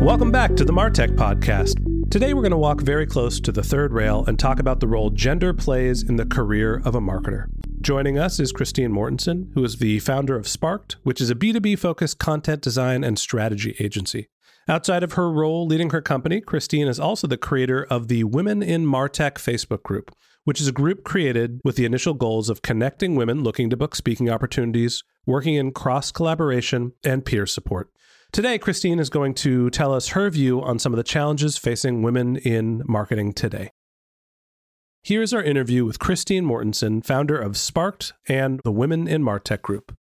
Welcome back to the Martech Podcast. Today, we're going to walk very close to the third rail and talk about the role gender plays in the career of a marketer. Joining us is Christine Mortensen, who is the founder of Sparked, which is a B2B focused content design and strategy agency. Outside of her role leading her company, Christine is also the creator of the Women in Martech Facebook group, which is a group created with the initial goals of connecting women looking to book speaking opportunities, working in cross collaboration, and peer support. Today, Christine is going to tell us her view on some of the challenges facing women in marketing today. Here's our interview with Christine Mortensen, founder of Sparked and the Women in Martech Group.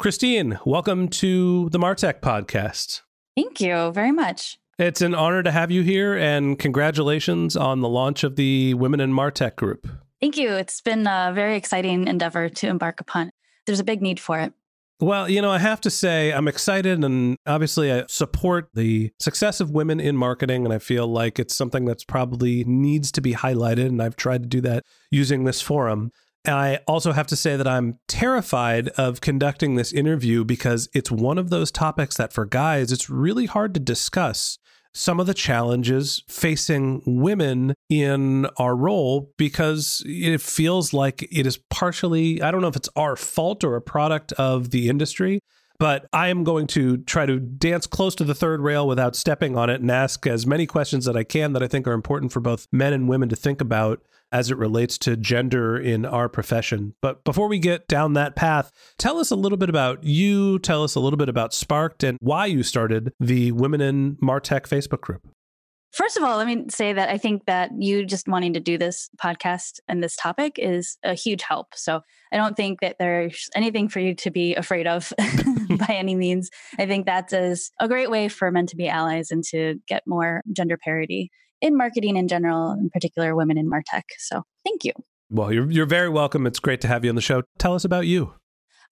Christine, welcome to the Martech podcast. Thank you very much. It's an honor to have you here, and congratulations on the launch of the Women in Martech Group. Thank you. It's been a very exciting endeavor to embark upon. There's a big need for it. Well, you know, I have to say, I'm excited and obviously I support the success of women in marketing. And I feel like it's something that's probably needs to be highlighted. And I've tried to do that using this forum. I also have to say that I'm terrified of conducting this interview because it's one of those topics that for guys, it's really hard to discuss some of the challenges facing women in our role because it feels like it is partially, I don't know if it's our fault or a product of the industry. But I am going to try to dance close to the third rail without stepping on it and ask as many questions that I can that I think are important for both men and women to think about as it relates to gender in our profession. But before we get down that path, tell us a little bit about you, tell us a little bit about Sparked and why you started the Women in Martech Facebook group. First of all, let me say that I think that you just wanting to do this podcast and this topic is a huge help. So I don't think that there's anything for you to be afraid of by any means. I think that's a great way for men to be allies and to get more gender parity in marketing in general, in particular women in Martech. So thank you. Well, you're, you're very welcome. It's great to have you on the show. Tell us about you.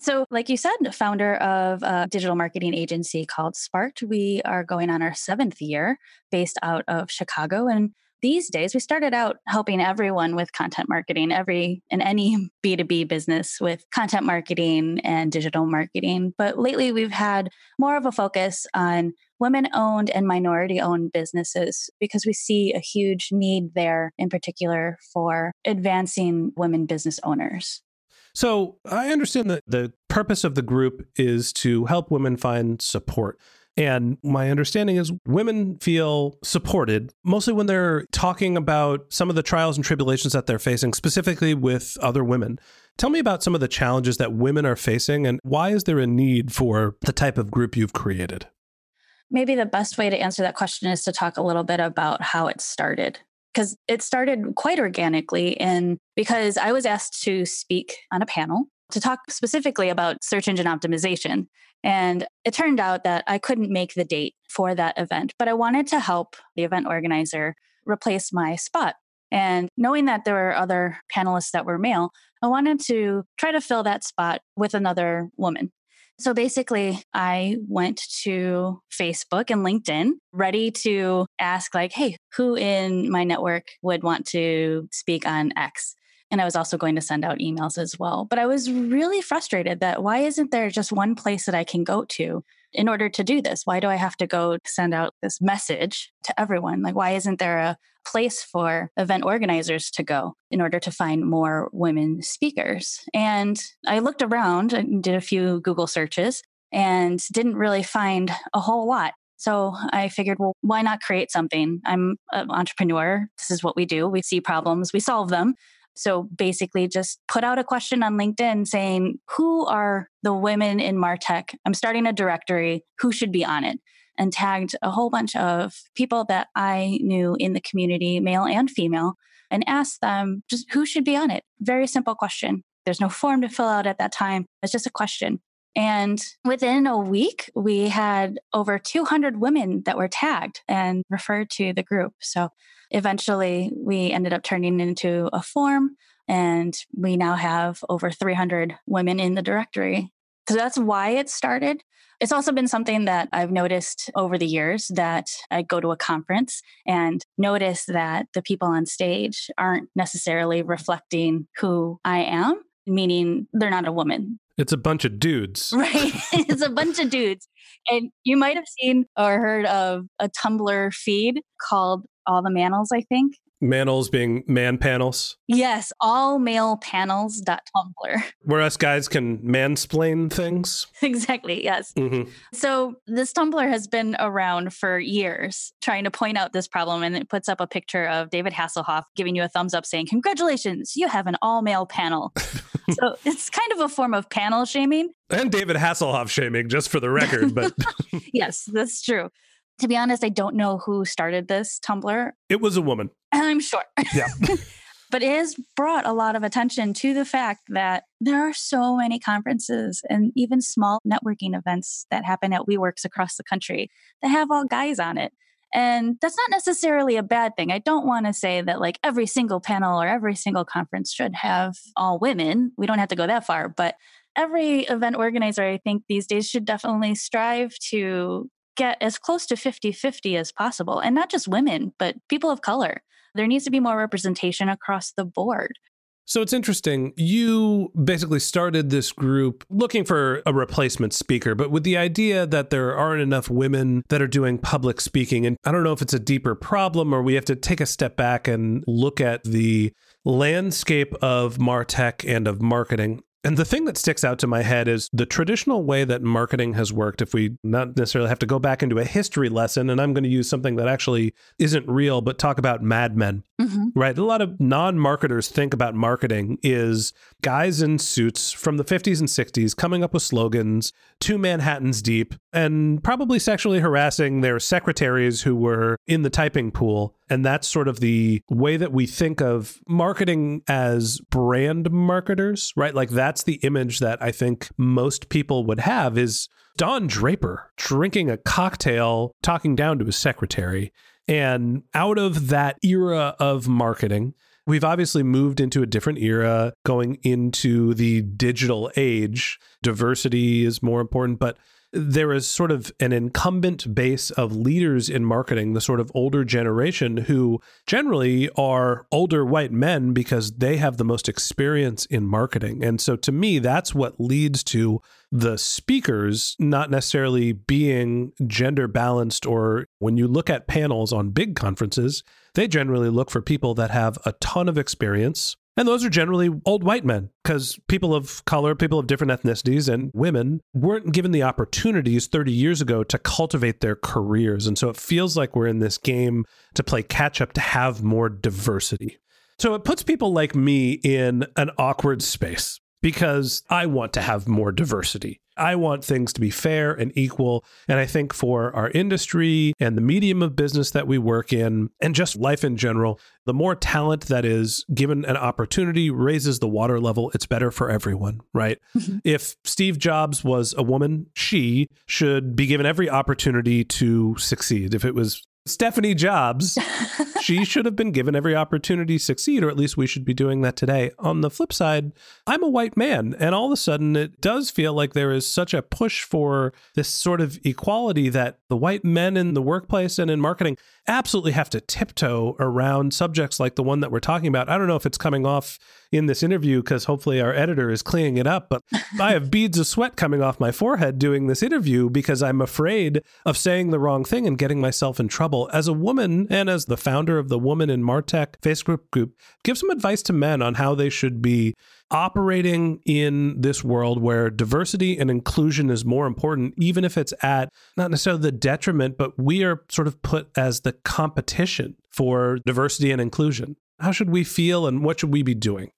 So, like you said, founder of a digital marketing agency called Sparked. We are going on our seventh year based out of Chicago. And these days, we started out helping everyone with content marketing, every in any B2B business with content marketing and digital marketing. But lately, we've had more of a focus on women owned and minority owned businesses because we see a huge need there, in particular, for advancing women business owners. So I understand that the purpose of the group is to help women find support. And my understanding is women feel supported mostly when they're talking about some of the trials and tribulations that they're facing, specifically with other women. Tell me about some of the challenges that women are facing and why is there a need for the type of group you've created? Maybe the best way to answer that question is to talk a little bit about how it started. Because it started quite organically, and because I was asked to speak on a panel to talk specifically about search engine optimization. And it turned out that I couldn't make the date for that event, but I wanted to help the event organizer replace my spot. And knowing that there were other panelists that were male, I wanted to try to fill that spot with another woman. So basically, I went to Facebook and LinkedIn ready to ask, like, hey, who in my network would want to speak on X? And I was also going to send out emails as well. But I was really frustrated that why isn't there just one place that I can go to in order to do this? Why do I have to go send out this message to everyone? Like, why isn't there a place for event organizers to go in order to find more women speakers? And I looked around and did a few Google searches and didn't really find a whole lot. So I figured, well, why not create something? I'm an entrepreneur. This is what we do. We see problems, we solve them. So basically, just put out a question on LinkedIn saying, Who are the women in Martech? I'm starting a directory. Who should be on it? And tagged a whole bunch of people that I knew in the community, male and female, and asked them just who should be on it. Very simple question. There's no form to fill out at that time. It's just a question. And within a week, we had over 200 women that were tagged and referred to the group. So eventually, we ended up turning into a form, and we now have over 300 women in the directory. So that's why it started. It's also been something that I've noticed over the years that I go to a conference and notice that the people on stage aren't necessarily reflecting who I am, meaning they're not a woman. It's a bunch of dudes. Right. it's a bunch of dudes. And you might have seen or heard of a Tumblr feed called All the Manels, I think. Manels being man panels. Yes, all allmalepanels.tumblr. Where us guys can mansplain things. exactly, yes. Mm-hmm. So this Tumblr has been around for years trying to point out this problem. And it puts up a picture of David Hasselhoff giving you a thumbs up saying, Congratulations, you have an all male panel. so it's kind of a form of panel shaming. And David Hasselhoff shaming, just for the record. But yes, that's true. To be honest, I don't know who started this Tumblr. It was a woman. I'm sure. Yeah. but it has brought a lot of attention to the fact that there are so many conferences and even small networking events that happen at WeWorks across the country that have all guys on it. And that's not necessarily a bad thing. I don't want to say that like every single panel or every single conference should have all women. We don't have to go that far, but every event organizer, I think these days should definitely strive to get as close to 50 50 as possible. And not just women, but people of color. There needs to be more representation across the board. So it's interesting. You basically started this group looking for a replacement speaker, but with the idea that there aren't enough women that are doing public speaking. And I don't know if it's a deeper problem or we have to take a step back and look at the landscape of Martech and of marketing. And the thing that sticks out to my head is the traditional way that marketing has worked. If we not necessarily have to go back into a history lesson, and I'm going to use something that actually isn't real, but talk about Mad Men, Mhm. right? A lot of non marketers think about marketing is guys in suits from the 50s and 60s coming up with slogans, two Manhattans deep, and probably sexually harassing their secretaries who were in the typing pool. And that's sort of the way that we think of marketing as brand marketers, right? Like that's the image that I think most people would have is Don Draper drinking a cocktail, talking down to his secretary. And out of that era of marketing, we've obviously moved into a different era going into the digital age. Diversity is more important, but there is sort of an incumbent base of leaders in marketing, the sort of older generation who generally are older white men because they have the most experience in marketing. And so to me, that's what leads to the speakers not necessarily being gender balanced, or when you look at panels on big conferences, they generally look for people that have a ton of experience and those are generally old white men because people of color, people of different ethnicities, and women weren't given the opportunities 30 years ago to cultivate their careers. And so it feels like we're in this game to play catch up to have more diversity. So it puts people like me in an awkward space because I want to have more diversity. I want things to be fair and equal. And I think for our industry and the medium of business that we work in, and just life in general, the more talent that is given an opportunity raises the water level. It's better for everyone, right? Mm-hmm. If Steve Jobs was a woman, she should be given every opportunity to succeed. If it was Stephanie Jobs, she should have been given every opportunity to succeed, or at least we should be doing that today. On the flip side, I'm a white man, and all of a sudden it does feel like there is such a push for this sort of equality that the white men in the workplace and in marketing absolutely have to tiptoe around subjects like the one that we're talking about. I don't know if it's coming off in this interview because hopefully our editor is cleaning it up. But I have beads of sweat coming off my forehead doing this interview because I'm afraid of saying the wrong thing and getting myself in trouble. As a woman and as the founder of the Woman in Martech Facebook group, give some advice to men on how they should be operating in this world where diversity and inclusion is more important, even if it's at not necessarily the detriment, but we are sort of put as the competition for diversity and inclusion. How should we feel and what should we be doing?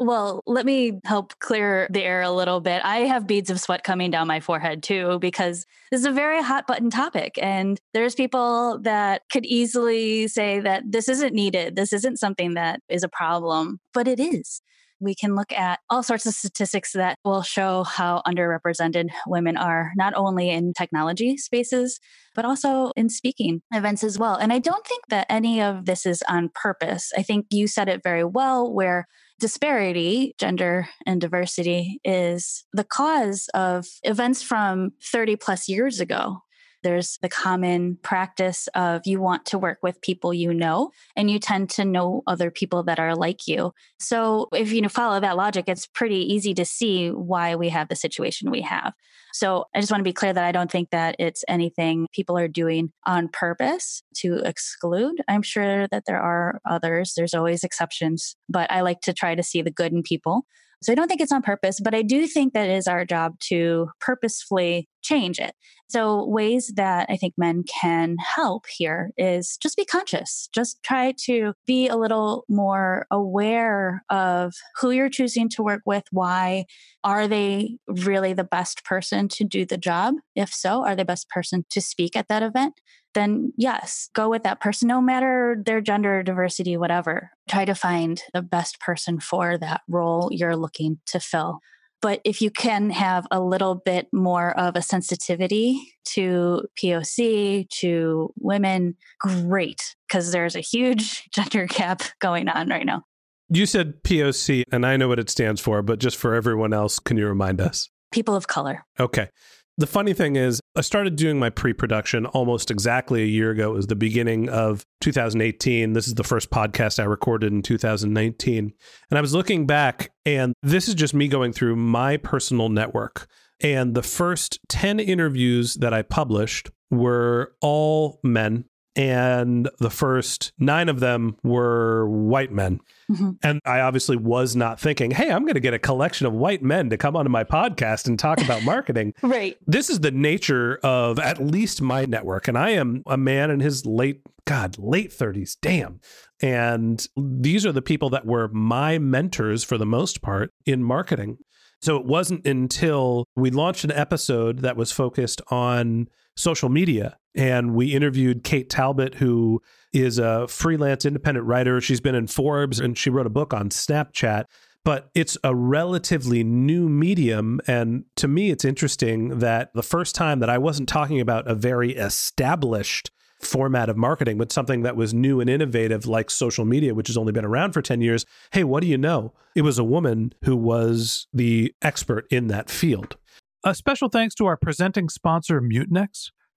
Well, let me help clear the air a little bit. I have beads of sweat coming down my forehead too, because this is a very hot button topic. And there's people that could easily say that this isn't needed. This isn't something that is a problem, but it is we can look at all sorts of statistics that will show how underrepresented women are, not only in technology spaces, but also in speaking events as well. And I don't think that any of this is on purpose. I think you said it very well, where disparity, gender and diversity, is the cause of events from 30 plus years ago there's the common practice of you want to work with people you know, and you tend to know other people that are like you. So if you follow that logic, it's pretty easy to see why we have the situation we have. So I just want to be clear that I don't think that it's anything people are doing on purpose to exclude. I'm sure that there are others, there's always exceptions, but I like to try to see the good in people. So I don't think it's on purpose, but I do think that it is our job to purposefully change it. So, ways that I think men can help here is just be conscious. Just try to be a little more aware of who you're choosing to work with, why. Are they really the best person to do the job? If so, are they best person to speak at that event? Then, yes, go with that person, no matter their gender, diversity, whatever. Try to find the best person for that role you're looking to fill. But if you can have a little bit more of a sensitivity to POC, to women, great, because there's a huge gender gap going on right now. You said POC, and I know what it stands for, but just for everyone else, can you remind us? People of color. Okay. The funny thing is, I started doing my pre production almost exactly a year ago. It was the beginning of 2018. This is the first podcast I recorded in 2019. And I was looking back, and this is just me going through my personal network. And the first 10 interviews that I published were all men and the first nine of them were white men. Mm-hmm. And I obviously was not thinking, hey, I'm going to get a collection of white men to come onto my podcast and talk about marketing. right. This is the nature of at least my network. And I am a man in his late, God, late 30s. Damn. And these are the people that were my mentors for the most part in marketing. So it wasn't until we launched an episode that was focused on social media. And we interviewed Kate Talbot, who is a freelance independent writer. She's been in Forbes and she wrote a book on Snapchat. But it's a relatively new medium. And to me, it's interesting that the first time that I wasn't talking about a very established format of marketing, but something that was new and innovative, like social media, which has only been around for 10 years. Hey, what do you know? It was a woman who was the expert in that field. A special thanks to our presenting sponsor, Mutinex.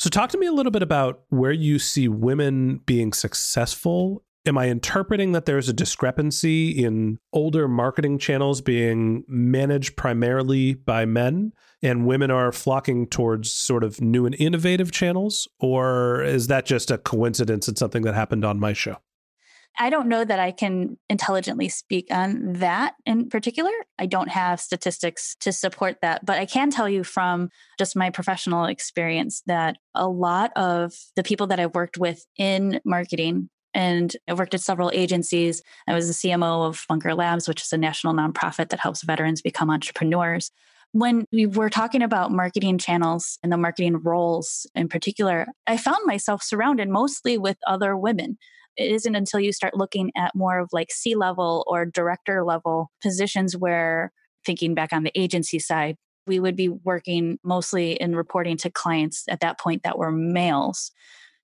So, talk to me a little bit about where you see women being successful. Am I interpreting that there's a discrepancy in older marketing channels being managed primarily by men and women are flocking towards sort of new and innovative channels? Or is that just a coincidence and something that happened on my show? I don't know that I can intelligently speak on that in particular. I don't have statistics to support that, but I can tell you from just my professional experience that a lot of the people that I've worked with in marketing and I worked at several agencies. I was the CMO of Bunker Labs, which is a national nonprofit that helps veterans become entrepreneurs. When we were talking about marketing channels and the marketing roles in particular, I found myself surrounded mostly with other women it isn't until you start looking at more of like C level or director level positions where thinking back on the agency side, we would be working mostly in reporting to clients at that point that were males.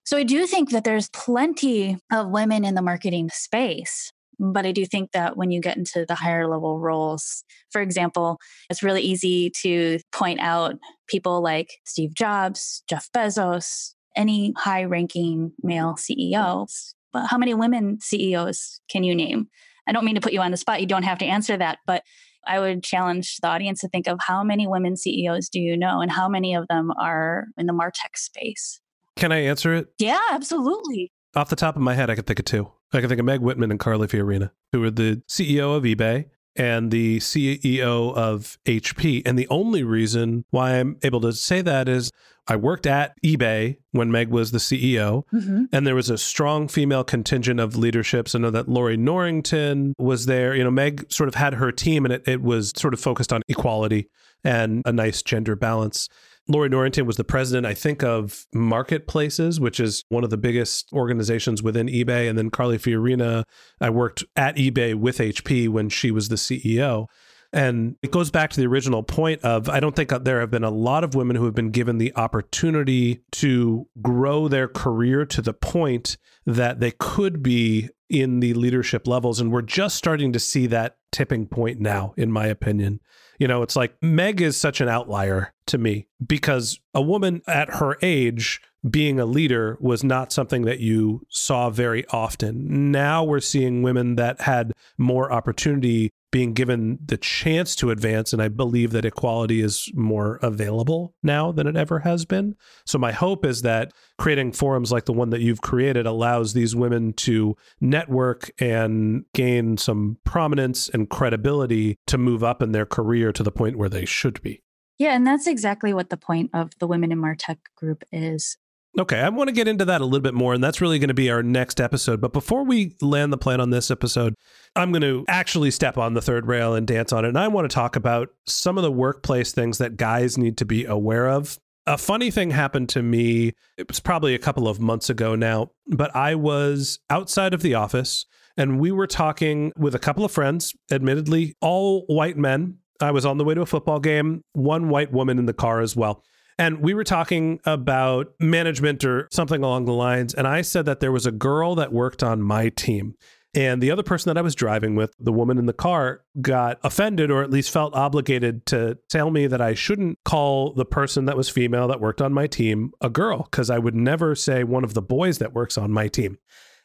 So I do think that there's plenty of women in the marketing space. But I do think that when you get into the higher level roles, for example, it's really easy to point out people like Steve Jobs, Jeff Bezos, any high ranking male CEOs how many women CEOs can you name? I don't mean to put you on the spot. You don't have to answer that, but I would challenge the audience to think of how many women CEOs do you know and how many of them are in the Martech space? Can I answer it? Yeah, absolutely. Off the top of my head, I could think of two. I can think of Meg Whitman and Carly Fiorina, who are the CEO of eBay and the CEO of HP. And the only reason why I'm able to say that is I worked at eBay when Meg was the CEO, mm-hmm. and there was a strong female contingent of leaderships. I know that Lorrie Norrington was there. You know, Meg sort of had her team, and it, it was sort of focused on equality and a nice gender balance. Lorrie Norrington was the president, I think, of Marketplaces, which is one of the biggest organizations within eBay. And then Carly Fiorina, I worked at eBay with HP when she was the CEO. And it goes back to the original point of I don't think there have been a lot of women who have been given the opportunity to grow their career to the point that they could be in the leadership levels. And we're just starting to see that tipping point now, in my opinion. You know, it's like Meg is such an outlier to me because a woman at her age being a leader was not something that you saw very often. Now we're seeing women that had more opportunity being given the chance to advance. And I believe that equality is more available now than it ever has been. So, my hope is that creating forums like the one that you've created allows these women to network and gain some prominence and credibility to move up in their career to the point where they should be. Yeah, and that's exactly what the point of the Women in Martech group is. Okay, I want to get into that a little bit more, and that's really going to be our next episode. But before we land the plan on this episode, I'm going to actually step on the third rail and dance on it. And I want to talk about some of the workplace things that guys need to be aware of. A funny thing happened to me, it was probably a couple of months ago now, but I was outside of the office and we were talking with a couple of friends, admittedly, all white men. I was on the way to a football game, one white woman in the car as well. And we were talking about management or something along the lines. And I said that there was a girl that worked on my team. And the other person that I was driving with, the woman in the car, got offended or at least felt obligated to tell me that I shouldn't call the person that was female that worked on my team a girl because I would never say one of the boys that works on my team.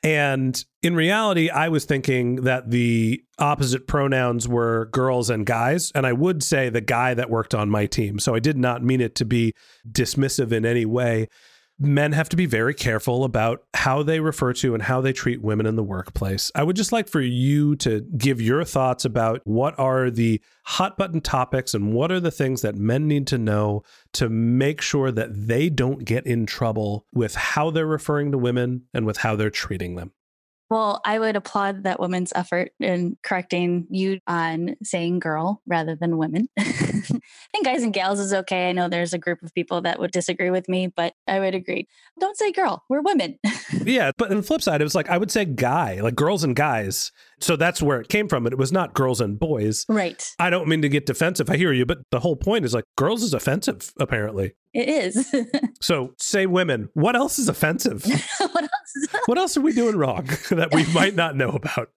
And in reality, I was thinking that the opposite pronouns were girls and guys. And I would say the guy that worked on my team. So I did not mean it to be dismissive in any way men have to be very careful about how they refer to and how they treat women in the workplace. I would just like for you to give your thoughts about what are the hot button topics and what are the things that men need to know to make sure that they don't get in trouble with how they're referring to women and with how they're treating them. Well, I would applaud that woman's effort in correcting you on saying girl rather than women. I think guys and gals is okay. I know there's a group of people that would disagree with me, but I would agree. Don't say girl. We're women. yeah. But on the flip side, it was like, I would say guy, like girls and guys. So that's where it came from. It was not girls and boys. Right. I don't mean to get defensive. I hear you, but the whole point is like girls is offensive, apparently. It is. so say women. What else is offensive? What else? are we doing wrong that we might not know about?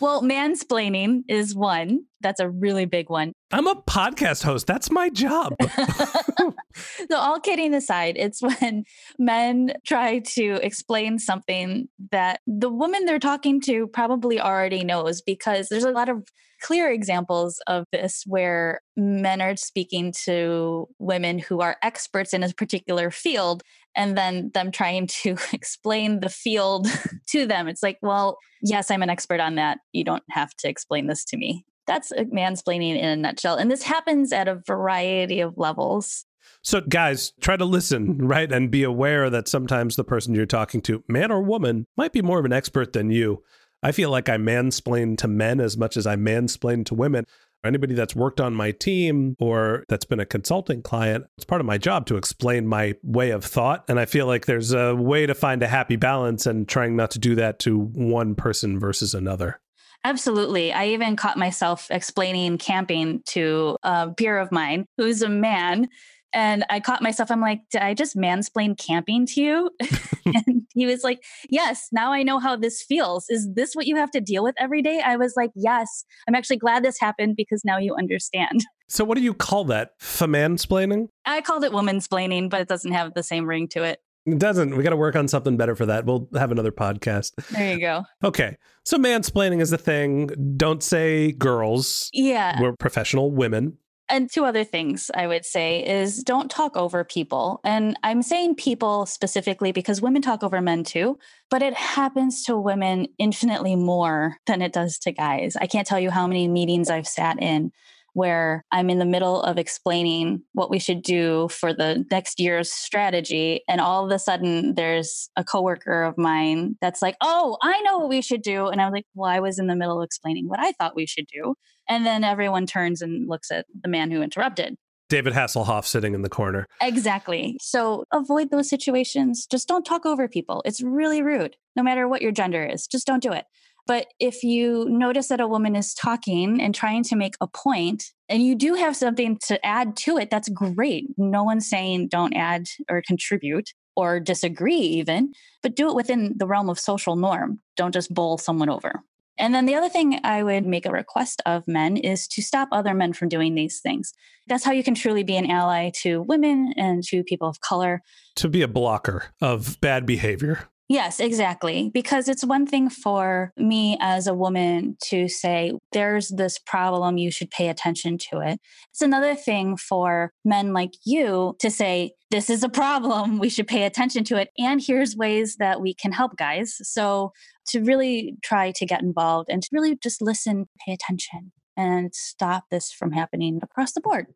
Well, mansplaining is one. That's a really big one. I'm a podcast host. That's my job. so, all kidding aside, it's when men try to explain something that the woman they're talking to probably already knows because there's a lot of clear examples of this where men are speaking to women who are experts in a particular field and then them trying to explain the field to them. It's like, well, yes, I'm an expert on that. You don't have to explain this to me. That's mansplaining in a nutshell. And this happens at a variety of levels. So, guys, try to listen, right? And be aware that sometimes the person you're talking to, man or woman, might be more of an expert than you. I feel like I mansplain to men as much as I mansplain to women. Anybody that's worked on my team or that's been a consulting client, it's part of my job to explain my way of thought. And I feel like there's a way to find a happy balance and trying not to do that to one person versus another. Absolutely. I even caught myself explaining camping to a peer of mine who's a man and I caught myself, I'm like, did I just mansplain camping to you? and he was like, yes, now I know how this feels. Is this what you have to deal with every day? I was like, yes, I'm actually glad this happened because now you understand. So, what do you call that? Femansplaining? I called it womansplaining, but it doesn't have the same ring to it. It doesn't. We got to work on something better for that. We'll have another podcast. There you go. Okay. So mansplaining is the thing. Don't say girls. Yeah. We're professional women and two other things I would say is don't talk over people. And I'm saying people specifically because women talk over men too, but it happens to women infinitely more than it does to guys. I can't tell you how many meetings I've sat in where I'm in the middle of explaining what we should do for the next year's strategy. And all of a sudden, there's a coworker of mine that's like, Oh, I know what we should do. And I'm like, Well, I was in the middle of explaining what I thought we should do. And then everyone turns and looks at the man who interrupted. David Hasselhoff sitting in the corner. Exactly. So avoid those situations. Just don't talk over people. It's really rude, no matter what your gender is. Just don't do it. But if you notice that a woman is talking and trying to make a point, and you do have something to add to it, that's great. No one's saying don't add or contribute or disagree, even, but do it within the realm of social norm. Don't just bowl someone over. And then the other thing I would make a request of men is to stop other men from doing these things. That's how you can truly be an ally to women and to people of color. To be a blocker of bad behavior. Yes, exactly. Because it's one thing for me as a woman to say, there's this problem, you should pay attention to it. It's another thing for men like you to say, this is a problem, we should pay attention to it. And here's ways that we can help guys. So to really try to get involved and to really just listen, pay attention, and stop this from happening across the board.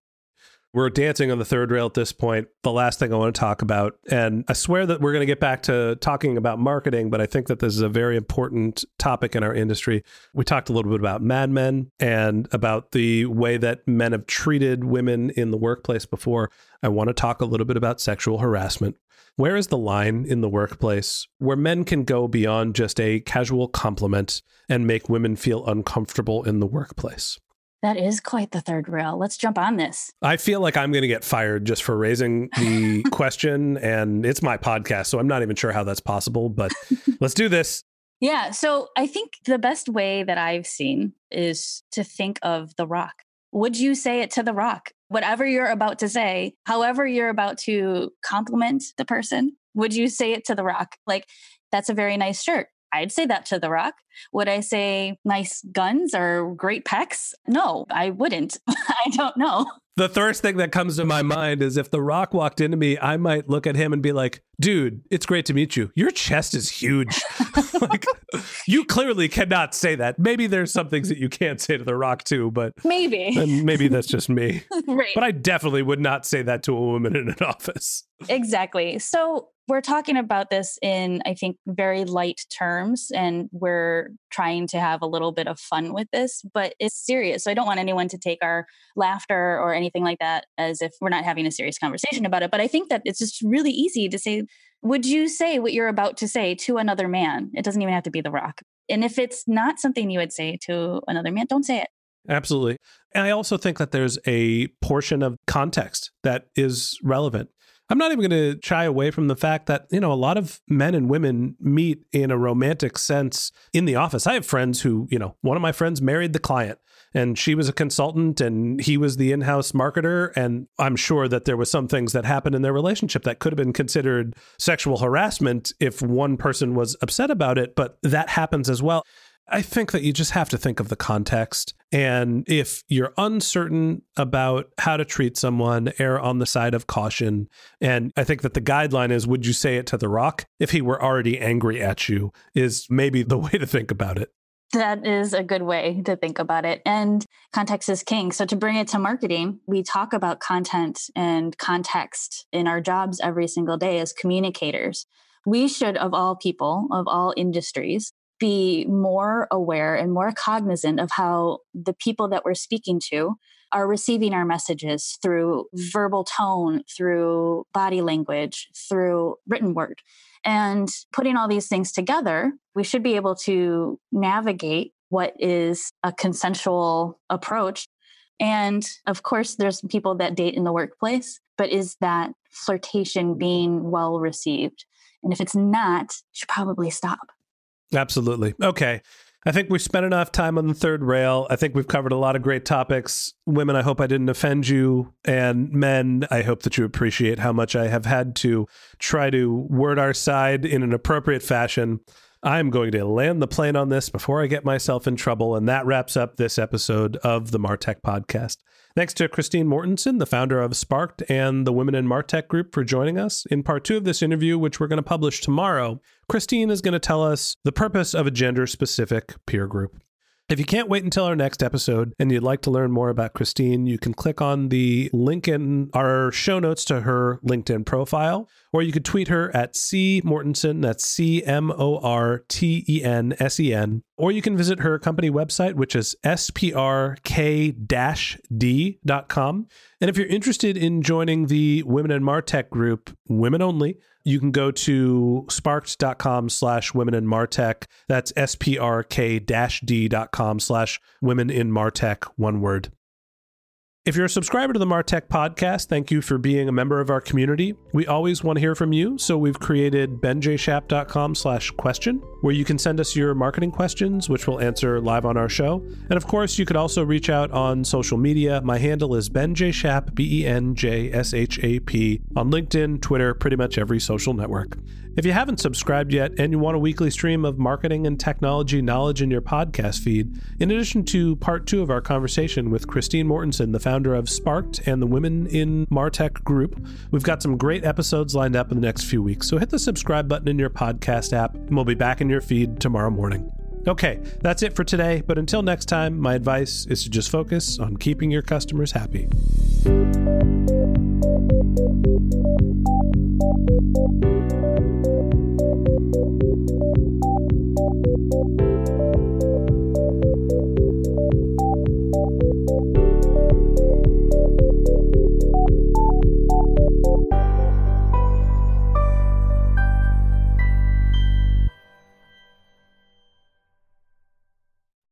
We're dancing on the third rail at this point. The last thing I want to talk about, and I swear that we're going to get back to talking about marketing, but I think that this is a very important topic in our industry. We talked a little bit about Mad Men and about the way that men have treated women in the workplace before. I want to talk a little bit about sexual harassment. Where is the line in the workplace where men can go beyond just a casual compliment and make women feel uncomfortable in the workplace? That is quite the third rail. Let's jump on this. I feel like I'm going to get fired just for raising the question, and it's my podcast, so I'm not even sure how that's possible, but let's do this. Yeah. So I think the best way that I've seen is to think of The Rock. Would you say it to The Rock? Whatever you're about to say, however you're about to compliment the person, would you say it to The Rock? Like, that's a very nice shirt. I'd say that to The Rock. Would I say nice guns or great pecs? No, I wouldn't. I don't know. The first thing that comes to my mind is if The Rock walked into me, I might look at him and be like, dude, it's great to meet you. Your chest is huge. like, you clearly cannot say that. Maybe there's some things that you can't say to The Rock too, but maybe. And maybe that's just me. right. But I definitely would not say that to a woman in an office. Exactly. So we're talking about this in, I think, very light terms, and we're trying to have a little bit of fun with this, but it's serious. So I don't want anyone to take our laughter or anything like that as if we're not having a serious conversation about it. But I think that it's just really easy to say, would you say what you're about to say to another man? It doesn't even have to be The Rock. And if it's not something you would say to another man, don't say it. Absolutely. And I also think that there's a portion of context that is relevant. I'm not even going to shy away from the fact that, you know, a lot of men and women meet in a romantic sense in the office. I have friends who, you know, one of my friends married the client and she was a consultant and he was the in-house marketer and I'm sure that there was some things that happened in their relationship that could have been considered sexual harassment if one person was upset about it, but that happens as well. I think that you just have to think of the context. And if you're uncertain about how to treat someone, err on the side of caution. And I think that the guideline is would you say it to The Rock if he were already angry at you, is maybe the way to think about it. That is a good way to think about it. And context is king. So, to bring it to marketing, we talk about content and context in our jobs every single day as communicators. We should, of all people, of all industries, be more aware and more cognizant of how the people that we're speaking to are receiving our messages through verbal tone, through body language, through written word. And putting all these things together, we should be able to navigate what is a consensual approach. And of course, there's people that date in the workplace, but is that flirtation being well received? And if it's not, should probably stop. Absolutely. Okay. I think we've spent enough time on the third rail. I think we've covered a lot of great topics. Women, I hope I didn't offend you. And men, I hope that you appreciate how much I have had to try to word our side in an appropriate fashion. I'm going to land the plane on this before I get myself in trouble. And that wraps up this episode of the Martech podcast. Thanks to Christine Mortensen, the founder of Sparked and the Women in Martech group, for joining us. In part two of this interview, which we're going to publish tomorrow, Christine is going to tell us the purpose of a gender specific peer group. If you can't wait until our next episode and you'd like to learn more about Christine, you can click on the link in our show notes to her LinkedIn profile, or you could tweet her at C Mortensen, that's C M O R T E N S E N, or you can visit her company website, which is sprk d.com. And if you're interested in joining the Women in Martech group, women only, you can go to sparked.com slash women in Martech. That's S-P-R-K D.com slash women in Martech, one word. If you're a subscriber to the Martech podcast, thank you for being a member of our community. We always want to hear from you, so we've created benjshap.com slash question, where you can send us your marketing questions, which we'll answer live on our show. And of course, you could also reach out on social media. My handle is benjshap, B-E-N-J-S-H-A-P, on LinkedIn, Twitter, pretty much every social network. If you haven't subscribed yet and you want a weekly stream of marketing and technology knowledge in your podcast feed, in addition to part two of our conversation with Christine Mortensen, the founder of Sparked and the Women in Martech group, we've got some great episodes lined up in the next few weeks. So hit the subscribe button in your podcast app, and we'll be back in your feed tomorrow morning. Okay, that's it for today. But until next time, my advice is to just focus on keeping your customers happy.